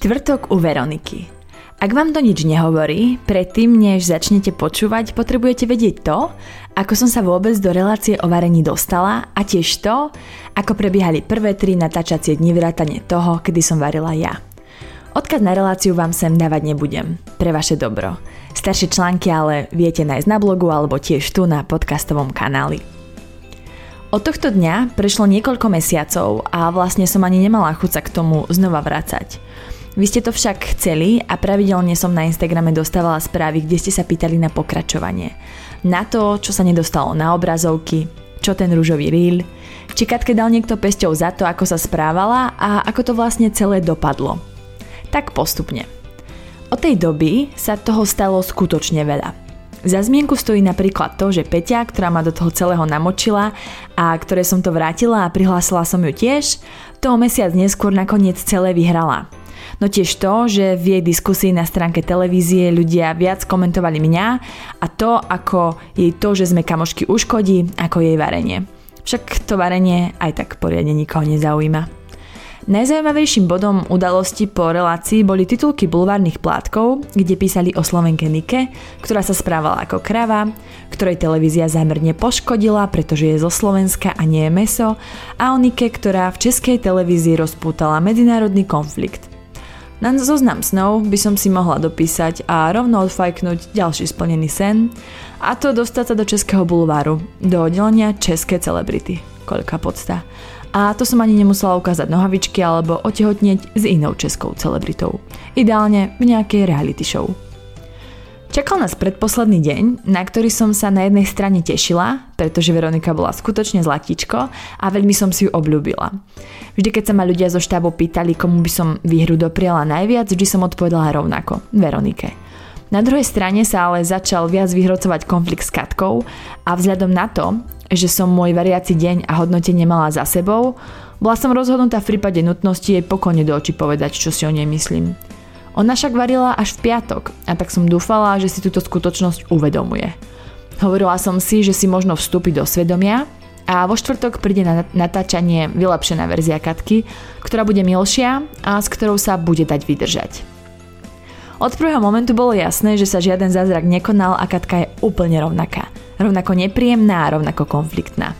Štvrtok u Veroniky. Ak vám to nič nehovorí, predtým, než začnete počúvať, potrebujete vedieť to, ako som sa vôbec do relácie o varení dostala a tiež to, ako prebiehali prvé tri natáčacie dni vrátane toho, kedy som varila ja. Odkaz na reláciu vám sem dávať nebudem, pre vaše dobro. Staršie články ale viete nájsť na blogu alebo tiež tu na podcastovom kanáli. Od tohto dňa prešlo niekoľko mesiacov a vlastne som ani nemala chuť sa k tomu znova vrácať. Vy ste to však chceli a pravidelne som na Instagrame dostávala správy, kde ste sa pýtali na pokračovanie. Na to, čo sa nedostalo na obrazovky, čo ten rúžový reel, či Katke dal niekto pesťou za to, ako sa správala a ako to vlastne celé dopadlo. Tak postupne. Od tej doby sa toho stalo skutočne veľa. Za zmienku stojí napríklad to, že Peťa, ktorá ma do toho celého namočila a ktoré som to vrátila a prihlásila som ju tiež, toho mesiac neskôr nakoniec celé vyhrala. No tiež to, že v jej diskusii na stránke televízie ľudia viac komentovali mňa a to, ako jej to, že sme kamošky uškodí, ako jej varenie. Však to varenie aj tak poriadne nikoho nezaujíma. Najzaujímavejším bodom udalosti po relácii boli titulky bulvárnych plátkov, kde písali o Slovenke Nike, ktorá sa správala ako krava, ktorej televízia zámerne poškodila, pretože je zo Slovenska a nie je meso, a o Nike, ktorá v českej televízii rozpútala medzinárodný konflikt. Na zoznam snov by som si mohla dopísať a rovno odfajknúť ďalší splnený sen a to dostať sa do Českého bulváru, do oddelenia České celebrity. Koľká podsta. A to som ani nemusela ukázať nohavičky alebo otehotnieť s inou českou celebritou. Ideálne v nejakej reality show. Čakal nás predposledný deň, na ktorý som sa na jednej strane tešila, pretože Veronika bola skutočne zlatíčko a veľmi som si ju obľúbila. Vždy, keď sa ma ľudia zo štábu pýtali, komu by som výhru dopriala najviac, vždy som odpovedala rovnako, Veronike. Na druhej strane sa ale začal viac vyhrocovať konflikt s Katkou a vzhľadom na to, že som môj variaci deň a hodnotenie mala za sebou, bola som rozhodnutá v prípade nutnosti jej pokojne do očí povedať, čo si o nej myslím. Ona však varila až v piatok a tak som dúfala, že si túto skutočnosť uvedomuje. Hovorila som si, že si možno vstúpiť do svedomia a vo štvrtok príde na natáčanie vylepšená verzia Katky, ktorá bude milšia a s ktorou sa bude dať vydržať. Od prvého momentu bolo jasné, že sa žiaden zázrak nekonal a Katka je úplne rovnaká. Rovnako nepríjemná a rovnako konfliktná.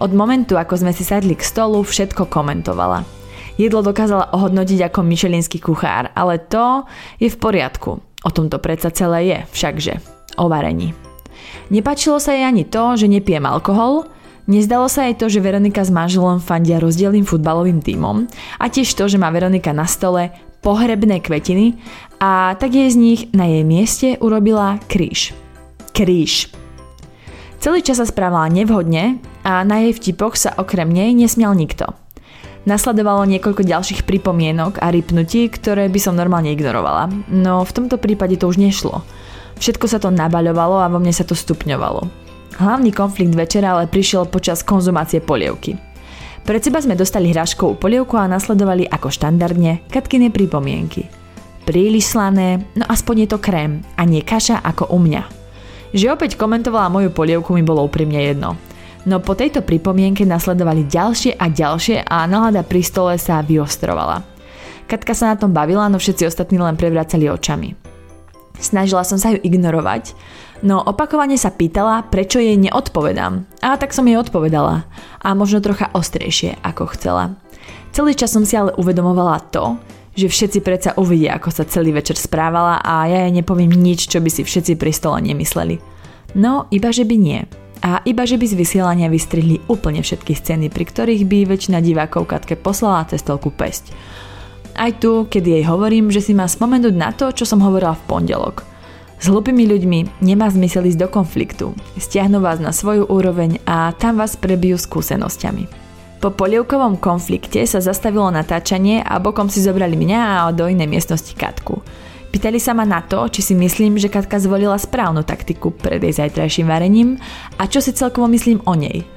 Od momentu, ako sme si sadli k stolu, všetko komentovala – Jedlo dokázala ohodnotiť ako myšelinský kuchár, ale to je v poriadku. O tom to predsa celé je, všakže. O varení. Nepačilo sa jej ani to, že nepijem alkohol, Nezdalo sa jej to, že Veronika s manželom fandia rozdielným futbalovým tímom a tiež to, že má Veronika na stole pohrebné kvetiny a tak jej z nich na jej mieste urobila kríž. Kríž. Celý čas sa správala nevhodne a na jej vtipoch sa okrem nej nesmial nikto. Nasledovalo niekoľko ďalších pripomienok a rypnutí, ktoré by som normálne ignorovala. No v tomto prípade to už nešlo. Všetko sa to nabaľovalo a vo mne sa to stupňovalo. Hlavný konflikt večera ale prišiel počas konzumácie polievky. Pred seba sme dostali hraškovú polievku a nasledovali ako štandardne Katkine pripomienky. Príliš slané, no aspoň je to krém a nie kaša ako u mňa. Že opäť komentovala moju polievku mi bolo úprimne jedno. No po tejto pripomienke nasledovali ďalšie a ďalšie a nálada pri stole sa vyostrovala. Katka sa na tom bavila, no všetci ostatní len prevracali očami. Snažila som sa ju ignorovať, no opakovane sa pýtala, prečo jej neodpovedám. A tak som jej odpovedala. A možno trocha ostrejšie, ako chcela. Celý čas som si ale uvedomovala to, že všetci predsa uvidia, ako sa celý večer správala a ja jej nepoviem nič, čo by si všetci pri stole nemysleli. No, iba že by nie. A iba že by z vysielania vystrihli úplne všetky scény, pri ktorých by väčšina divákov Katke poslala cez toľku pesť. Aj tu, keď jej hovorím, že si má spomenúť na to, čo som hovorila v pondelok. S hlupými ľuďmi nemá zmysel ísť do konfliktu. Stiahnu vás na svoju úroveň a tam vás prebijú skúsenosťami. Po polievkovom konflikte sa zastavilo natáčanie a bokom si zobrali mňa a do inej miestnosti Katku. Pýtali sa ma na to, či si myslím, že Katka zvolila správnu taktiku pred jej zajtrajším varením a čo si celkovo myslím o nej.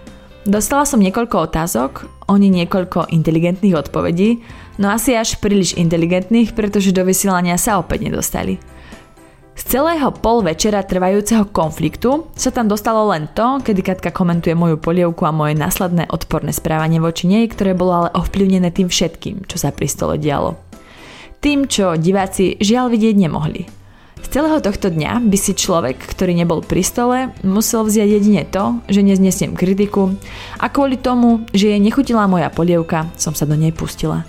Dostala som niekoľko otázok, oni niekoľko inteligentných odpovedí, no asi až príliš inteligentných, pretože do vysielania sa opäť nedostali. Z celého pol večera trvajúceho konfliktu sa tam dostalo len to, kedy Katka komentuje moju polievku a moje následné odporné správanie voči nej, ktoré bolo ale ovplyvnené tým všetkým, čo sa pri stole dialo. Tým, čo diváci žiaľ vidieť nemohli. Z celého tohto dňa by si človek, ktorý nebol pri stole, musel vziať jedine to, že neznesiem kritiku a kvôli tomu, že jej nechutila moja polievka, som sa do nej pustila.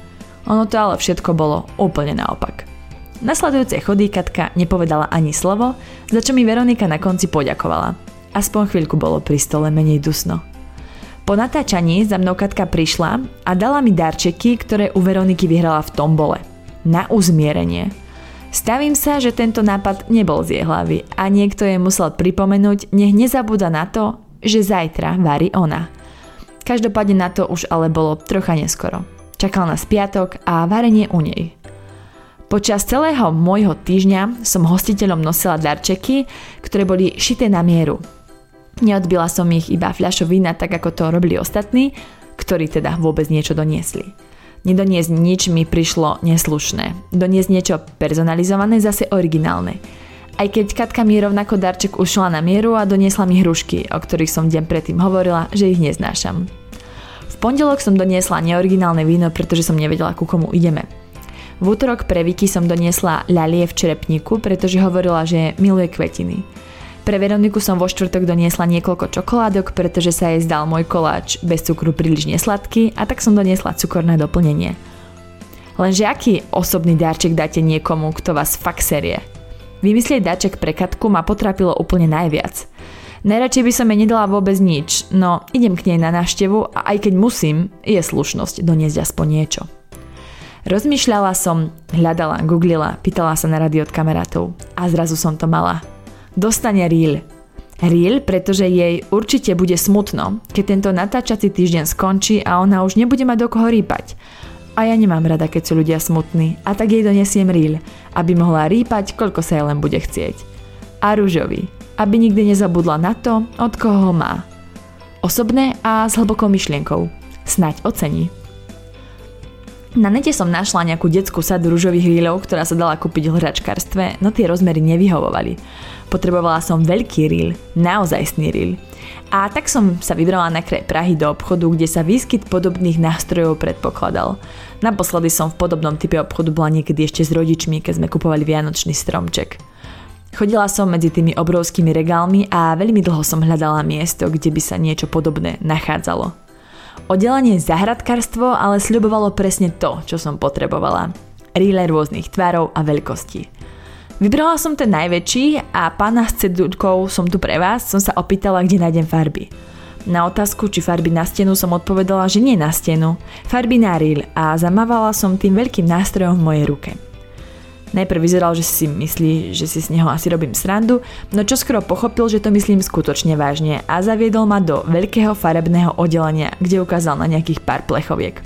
Ono to ale všetko bolo úplne naopak. Nasledujúce chody Katka nepovedala ani slovo, za čo mi Veronika na konci poďakovala. Aspoň chvíľku bolo pri stole menej dusno. Po natáčaní za mnou Katka prišla a dala mi darčeky, ktoré u Veroniky vyhrala v tombole. Na uzmierenie. Stavím sa, že tento nápad nebol z jej hlavy a niekto jej musel pripomenúť, nech nezabúda na to, že zajtra varí ona. Každopádne na to už ale bolo trocha neskoro. Čakal nás piatok a varenie u nej. Počas celého môjho týždňa som hostiteľom nosila darčeky, ktoré boli šité na mieru. Neodbila som ich iba fľašou vína, tak ako to robili ostatní, ktorí teda vôbec niečo doniesli. Nedoniesť nič mi prišlo neslušné. Doniesť niečo personalizované, zase originálne. Aj keď Katka mi rovnako darček ušla na mieru a doniesla mi hrušky, o ktorých som deň predtým hovorila, že ich neznášam. Pondelok som doniesla neoriginálne víno, pretože som nevedela, ku komu ideme. V útorok pre Vicky som doniesla ľalie v čerepníku, pretože hovorila, že miluje kvetiny. Pre Veroniku som vo štvrtok doniesla niekoľko čokoládok, pretože sa jej zdal môj koláč bez cukru príliš nesladký a tak som doniesla cukorné doplnenie. Lenže aký osobný darček dáte niekomu, kto vás fakt serie? Vymyslieť darček pre Katku ma potrapilo úplne najviac. Najradšej by som jej nedala vôbec nič, no idem k nej na návštevu a aj keď musím, je slušnosť doniesť aspoň niečo. Rozmýšľala som, hľadala, googlila, pýtala sa na rady od kamarátov a zrazu som to mala – dostane reel. Reel, pretože jej určite bude smutno, keď tento natáčací týždeň skončí a ona už nebude mať do koho rýpať. A ja nemám rada, keď sú ľudia smutní, a tak jej donesiem reel, aby mohla rýpať, koľko sa jej len bude chcieť. A rúžový, aby nikdy nezabudla na to, od koho ho má. Osobné a s hlbokou myšlienkou. Snaď ocení. Na nete som našla nejakú detskú sadu rúžových rílov, ktorá sa dala kúpiť v hračkarstve, no tie rozmery nevyhovovali. Potrebovala som veľký ríl, naozajstný ríl. A tak som sa vybrala na kraj Prahy do obchodu, kde sa výskyt podobných nástrojov predpokladal. Naposledy som v podobnom type obchodu bola niekedy ešte s rodičmi, keď sme kupovali vianočný stromček. Chodila som medzi tými obrovskými regálmi a veľmi dlho som hľadala miesto, kde by sa niečo podobné nachádzalo. Oddelenie zahradkarstvo ale sľubovalo presne to, čo som potrebovala. Ríle rôznych tvarov a veľkostí. Vybrala som ten najväčší a pána s cedulkou som tu pre vás som sa opýtala, kde nájdem farby. Na otázku, či farby na stenu som odpovedala, že nie na stenu, farby na ríl a zamávala som tým veľkým nástrojom v mojej ruke. Najprv vyzeral, že si myslí, že si z neho asi robím srandu, no čo skoro pochopil, že to myslím skutočne vážne a zaviedol ma do veľkého farebného oddelenia, kde ukázal na nejakých pár plechoviek.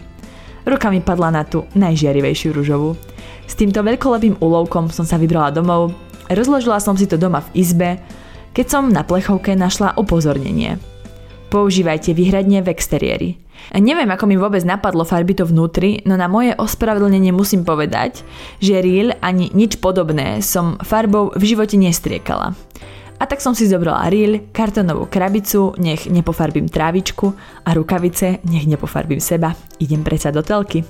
Ruka mi padla na tú najžiarivejšiu ružovú. S týmto veľkolepým úlovkom som sa vybrala domov, rozložila som si to doma v izbe, keď som na plechovke našla upozornenie. Používajte výhradne v exteriéri. Neviem, ako mi vôbec napadlo farby to vnútri, no na moje ospravedlnenie musím povedať, že reel ani nič podobné som farbou v živote nestriekala. A tak som si zobrala reel, kartonovú krabicu, nech nepofarbím trávičku a rukavice, nech nepofarbím seba. Idem predsa do telky.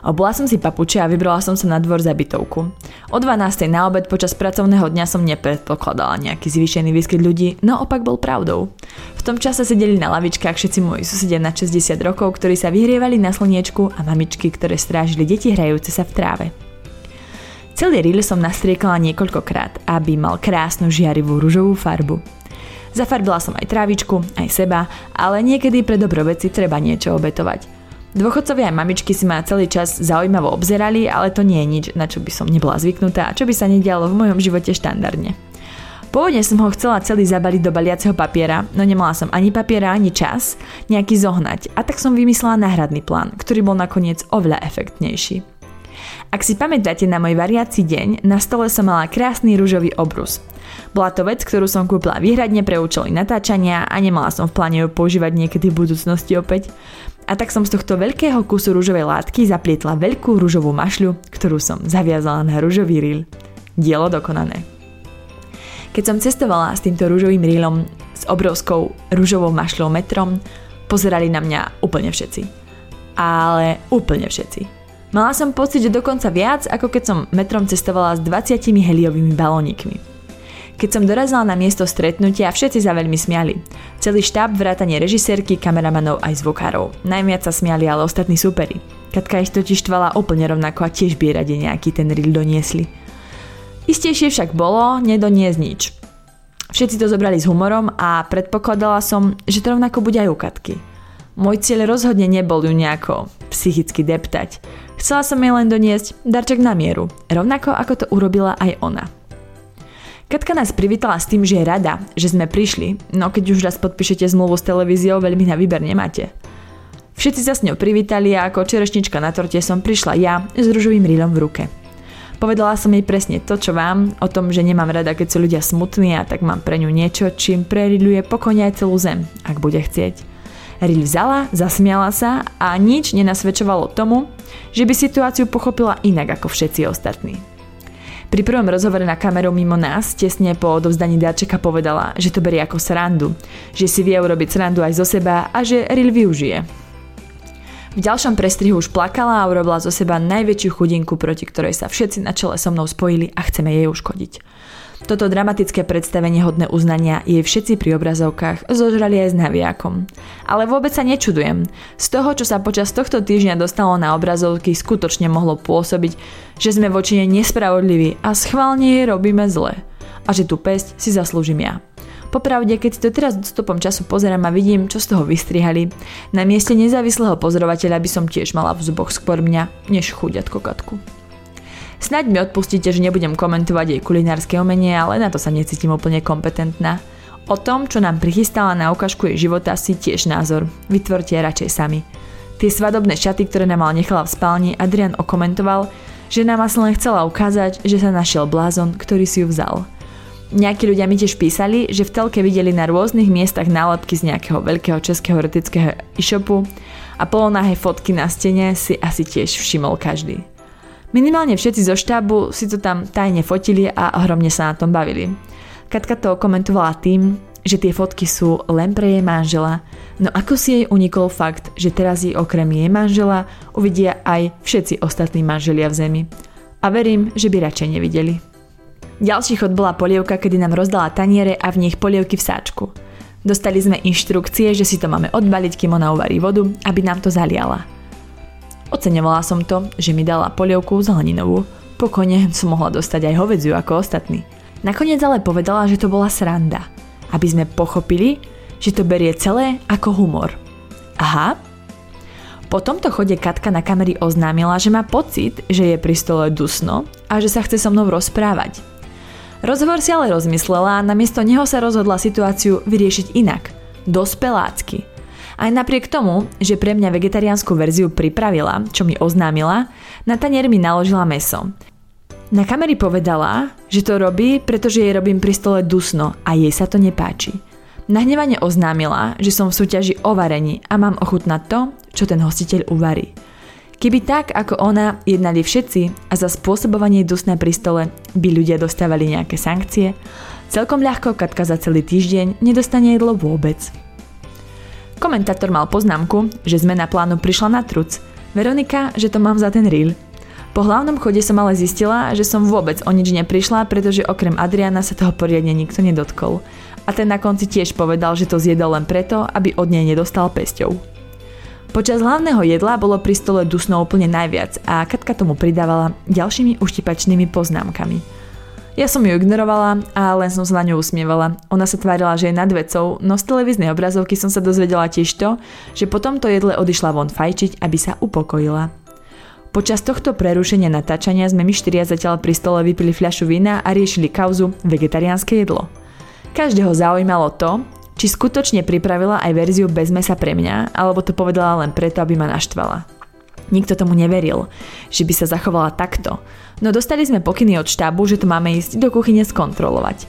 Obula som si papuče a vybrala som sa na dvor za bytovku. O 12. na obed počas pracovného dňa som nepredpokladala nejaký zvýšený výskyt ľudí, no opak bol pravdou. V tom čase sedeli na lavičkách všetci moji susedia na 60 rokov, ktorí sa vyhrievali na slniečku a mamičky, ktoré strážili deti hrajúce sa v tráve. Celý reel som nastriekala niekoľkokrát, aby mal krásnu žiarivú rúžovú farbu. Zafarbila som aj trávičku, aj seba, ale niekedy pre dobro veci treba niečo obetovať. Dôchodcovia a mamičky si ma celý čas zaujímavo obzerali, ale to nie je nič, na čo by som nebola zvyknutá a čo by sa nedialo v mojom živote štandardne. Pôvodne som ho chcela celý zabaliť do baliaceho papiera, no nemala som ani papiera, ani čas nejaký zohnať a tak som vymyslela náhradný plán, ktorý bol nakoniec oveľa efektnejší. Ak si pamätáte na môj variaci deň, na stole som mala krásny rúžový obrus. Bola to vec, ktorú som kúpila výhradne pre účely natáčania a nemala som v pláne ju používať niekedy v budúcnosti opäť. A tak som z tohto veľkého kusu rúžovej látky zaplietla veľkú rúžovú mašľu, ktorú som zaviazala na rúžový rýl. Dielo dokonané. Keď som cestovala s týmto rúžovým rýlom s obrovskou rúžovou mašľou metrom, pozerali na mňa úplne všetci. Ale úplne všetci. Mala som pocit, že dokonca viac, ako keď som metrom cestovala s 20 heliovými balónikmi. Keď som dorazila na miesto stretnutia, všetci sa veľmi smiali. Celý štáb vrátanie režisérky, kameramanov aj zvukárov. Najviac sa smiali ale ostatní superi. Katka ich totiž štvala úplne rovnako a tiež by rade nejaký ten ril doniesli. Istejšie však bolo nedoniesť nič. Všetci to zobrali s humorom a predpokladala som, že to rovnako bude aj u Katky. Môj cieľ rozhodne nebol ju nejako psychicky deptať. Chcela som jej len doniesť darček na mieru, rovnako ako to urobila aj ona. Katka nás privítala s tým, že je rada, že sme prišli, no keď už raz podpíšete zmluvu s televíziou, veľmi na výber nemáte. Všetci sa s ňou privítali a ako čerešnička na torte som prišla ja s ružovým rílom v ruke. Povedala som jej presne to, čo vám, o tom, že nemám rada, keď sú ľudia smutní a tak mám pre ňu niečo, čím preriluje pokojne aj celú zem, ak bude chcieť. Ril vzala, zasmiala sa a nič nenasvedčovalo tomu, že by situáciu pochopila inak ako všetci ostatní. Pri prvom rozhovore na kameru mimo nás, tesne po odovzdaní darčeka povedala, že to berie ako srandu, že si vie urobiť srandu aj zo seba a že Ril využije. V ďalšom prestrihu už plakala a urobila zo seba najväčšiu chudinku, proti ktorej sa všetci na čele so mnou spojili a chceme jej uškodiť. Toto dramatické predstavenie hodné uznania jej všetci pri obrazovkách zožrali aj s naviakom. Ale vôbec sa nečudujem. Z toho, čo sa počas tohto týždňa dostalo na obrazovky, skutočne mohlo pôsobiť, že sme voči nej nespravodliví a schválne jej robíme zle. A že tú pesť si zaslúžim ja. Popravde, keď si to teraz stopom času pozerám a vidím, čo z toho vystrihali, na mieste nezávislého pozorovateľa by som tiež mala v zuboch skôr mňa, než chuďatko katku. Snaď mi odpustíte, že nebudem komentovať jej kulinárske umenie, ale na to sa necítim úplne kompetentná. O tom, čo nám prichystala na ukážku jej života, si tiež názor. Vytvorte radšej sami. Tie svadobné šaty, ktoré nám mal nechala v spálni, Adrian okomentoval, že nám asi len chcela ukázať, že sa našiel blázon, ktorý si ju vzal. Nejakí ľudia mi tiež písali, že v telke videli na rôznych miestach nálepky z nejakého veľkého českého erotického e-shopu a polonahé fotky na stene si asi tiež všimol každý. Minimálne všetci zo štábu si to tam tajne fotili a ohromne sa na tom bavili. Katka to komentovala tým, že tie fotky sú len pre jej manžela, no ako si jej unikol fakt, že teraz jej okrem jej manžela uvidia aj všetci ostatní manželia v zemi. A verím, že by radšej nevideli. Ďalší chod bola polievka, kedy nám rozdala taniere a v nich polievky v sáčku. Dostali sme inštrukcie, že si to máme odbaliť, kým ona uvarí vodu, aby nám to zaliala. Oceňovala som to, že mi dala polievku zeleninovú. Pokojne som mohla dostať aj hovedziu ako ostatní. Nakoniec ale povedala, že to bola sranda. Aby sme pochopili, že to berie celé ako humor. Aha. Po tomto chode Katka na kamery oznámila, že má pocit, že je pri stole dusno a že sa chce so mnou rozprávať. Rozhovor si ale rozmyslela a namiesto neho sa rozhodla situáciu vyriešiť inak. Dospelácky. Aj napriek tomu, že pre mňa vegetariánsku verziu pripravila, čo mi oznámila, na tanier mi naložila meso. Na kamery povedala, že to robí, pretože jej robím pri stole dusno a jej sa to nepáči. Nahnevane oznámila, že som v súťaži o varení a mám ochutnať to, čo ten hostiteľ uvarí. Keby tak, ako ona, jednali všetci a za spôsobovanie dusné pri stole by ľudia dostávali nejaké sankcie, celkom ľahko Katka za celý týždeň nedostane jedlo vôbec. Komentátor mal poznámku, že zmena plánu prišla na truc. Veronika, že to mám za ten reel. Po hlavnom chode som ale zistila, že som vôbec o nič neprišla, pretože okrem Adriana sa toho poriadne nikto nedotkol. A ten na konci tiež povedal, že to zjedol len preto, aby od nej nedostal pesťou. Počas hlavného jedla bolo pri stole dusno úplne najviac a Katka tomu pridávala ďalšími uštipačnými poznámkami. Ja som ju ignorovala a len som sa na ňu usmievala. Ona sa tvárila, že je nad vecou, no z televíznej obrazovky som sa dozvedela tiež to, že po tomto jedle odišla von fajčiť, aby sa upokojila. Počas tohto prerušenia natáčania sme my štyria zatiaľ pri stole vypili fľašu vína a riešili kauzu vegetariánske jedlo. Každého zaujímalo to, či skutočne pripravila aj verziu bez mesa pre mňa, alebo to povedala len preto, aby ma naštvala. Nikto tomu neveril, že by sa zachovala takto, no dostali sme pokyny od štábu, že to máme ísť do kuchyne skontrolovať.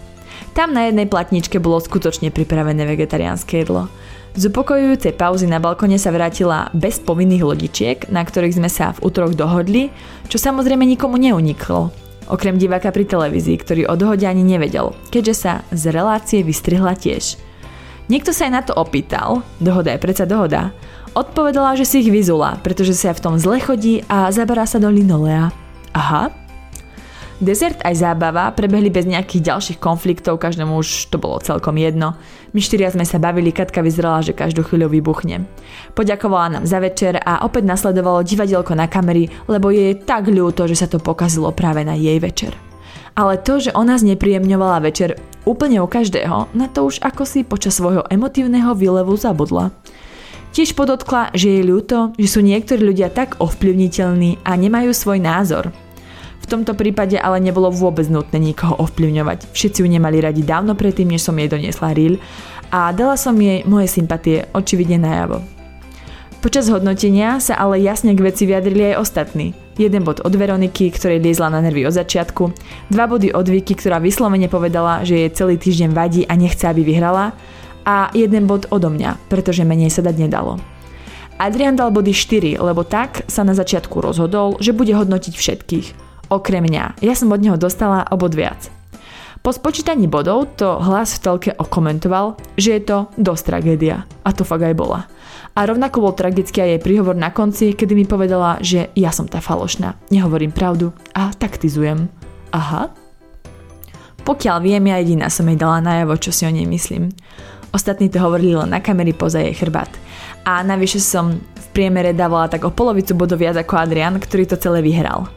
Tam na jednej platničke bolo skutočne pripravené vegetariánske jedlo. Z upokojujúcej pauzy na balkone sa vrátila bez povinných lodičiek, na ktorých sme sa v útorok dohodli, čo samozrejme nikomu neuniklo. Okrem diváka pri televízii, ktorý o dohode ani nevedel, keďže sa z relácie vystrihla tiež. Niekto sa aj na to opýtal, dohoda je predsa dohoda, Odpovedala, že si ich vyzula, pretože sa v tom zle chodí a zaberá sa do linolea. Aha, Dezert aj zábava prebehli bez nejakých ďalších konfliktov, každému už to bolo celkom jedno. My štyria sme sa bavili, Katka vyzerala, že každú chvíľu vybuchne. Poďakovala nám za večer a opäť nasledovalo divadielko na kamery, lebo je tak ľúto, že sa to pokazilo práve na jej večer. Ale to, že ona znepríjemňovala večer úplne u každého, na to už ako si počas svojho emotívneho výlevu zabudla. Tiež podotkla, že je ľúto, že sú niektorí ľudia tak ovplyvniteľní a nemajú svoj názor, v tomto prípade ale nebolo vôbec nutné nikoho ovplyvňovať. Všetci ju nemali radi dávno predtým, než som jej doniesla reel a dala som jej moje sympatie očividne najavo. Počas hodnotenia sa ale jasne k veci vyjadrili aj ostatní. Jeden bod od Veroniky, ktorej liezla na nervy od začiatku, dva body od Vicky, ktorá vyslovene povedala, že jej celý týždeň vadí a nechce, aby vyhrala, a jeden bod odo mňa, pretože menej sa dať nedalo. Adrian dal body 4, lebo tak sa na začiatku rozhodol, že bude hodnotiť všetkých okrem mňa. Ja som od neho dostala obod viac. Po spočítaní bodov to hlas v telke okomentoval, že je to dosť tragédia. A to fakt aj bola. A rovnako bol tragický aj jej príhovor na konci, kedy mi povedala, že ja som tá falošná, nehovorím pravdu a taktizujem. Aha. Pokiaľ viem, ja jediná som jej dala najavo, čo si o nej myslím. Ostatní to hovorili len na kamery poza jej chrbát. A navyše som v priemere dávala tak o polovicu bodov viac ako Adrian, ktorý to celé vyhral.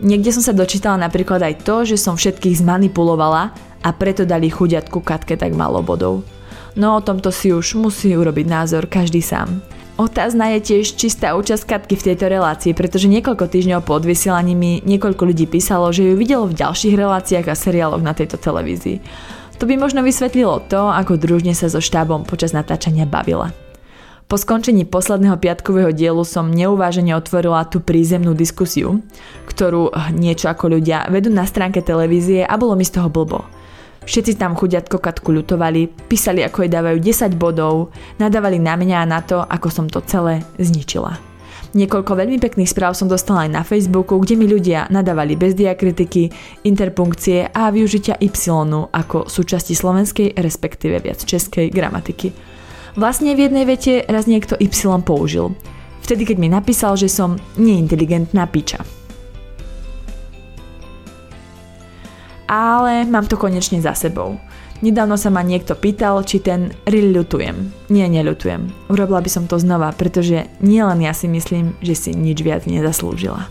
Niekde som sa dočítala napríklad aj to, že som všetkých zmanipulovala a preto dali chuďatku Katke tak málo bodov. No o tomto si už musí urobiť názor každý sám. Otázna je tiež čistá účasť Katky v tejto relácii, pretože niekoľko týždňov po odvysielaní mi niekoľko ľudí písalo, že ju videlo v ďalších reláciách a seriáloch na tejto televízii. To by možno vysvetlilo to, ako družne sa so štábom počas natáčania bavila. Po skončení posledného piatkového dielu som neuvážene otvorila tú prízemnú diskusiu, ktorú niečo ako ľudia vedú na stránke televízie a bolo mi z toho blbo. Všetci tam chudiatko Katku ľutovali, písali ako jej dávajú 10 bodov, nadávali na mňa a na to, ako som to celé zničila. Niekoľko veľmi pekných správ som dostala aj na Facebooku, kde mi ľudia nadávali bez diakritiky, interpunkcie a využitia Y ako súčasti slovenskej, respektíve viac českej gramatiky. Vlastne v jednej vete raz niekto Y použil. Vtedy, keď mi napísal, že som neinteligentná piča. Ale mám to konečne za sebou. Nedávno sa ma niekto pýtal, či ten reel ľutujem. Nie, neľutujem. Urobila by som to znova, pretože nielen ja si myslím, že si nič viac nezaslúžila.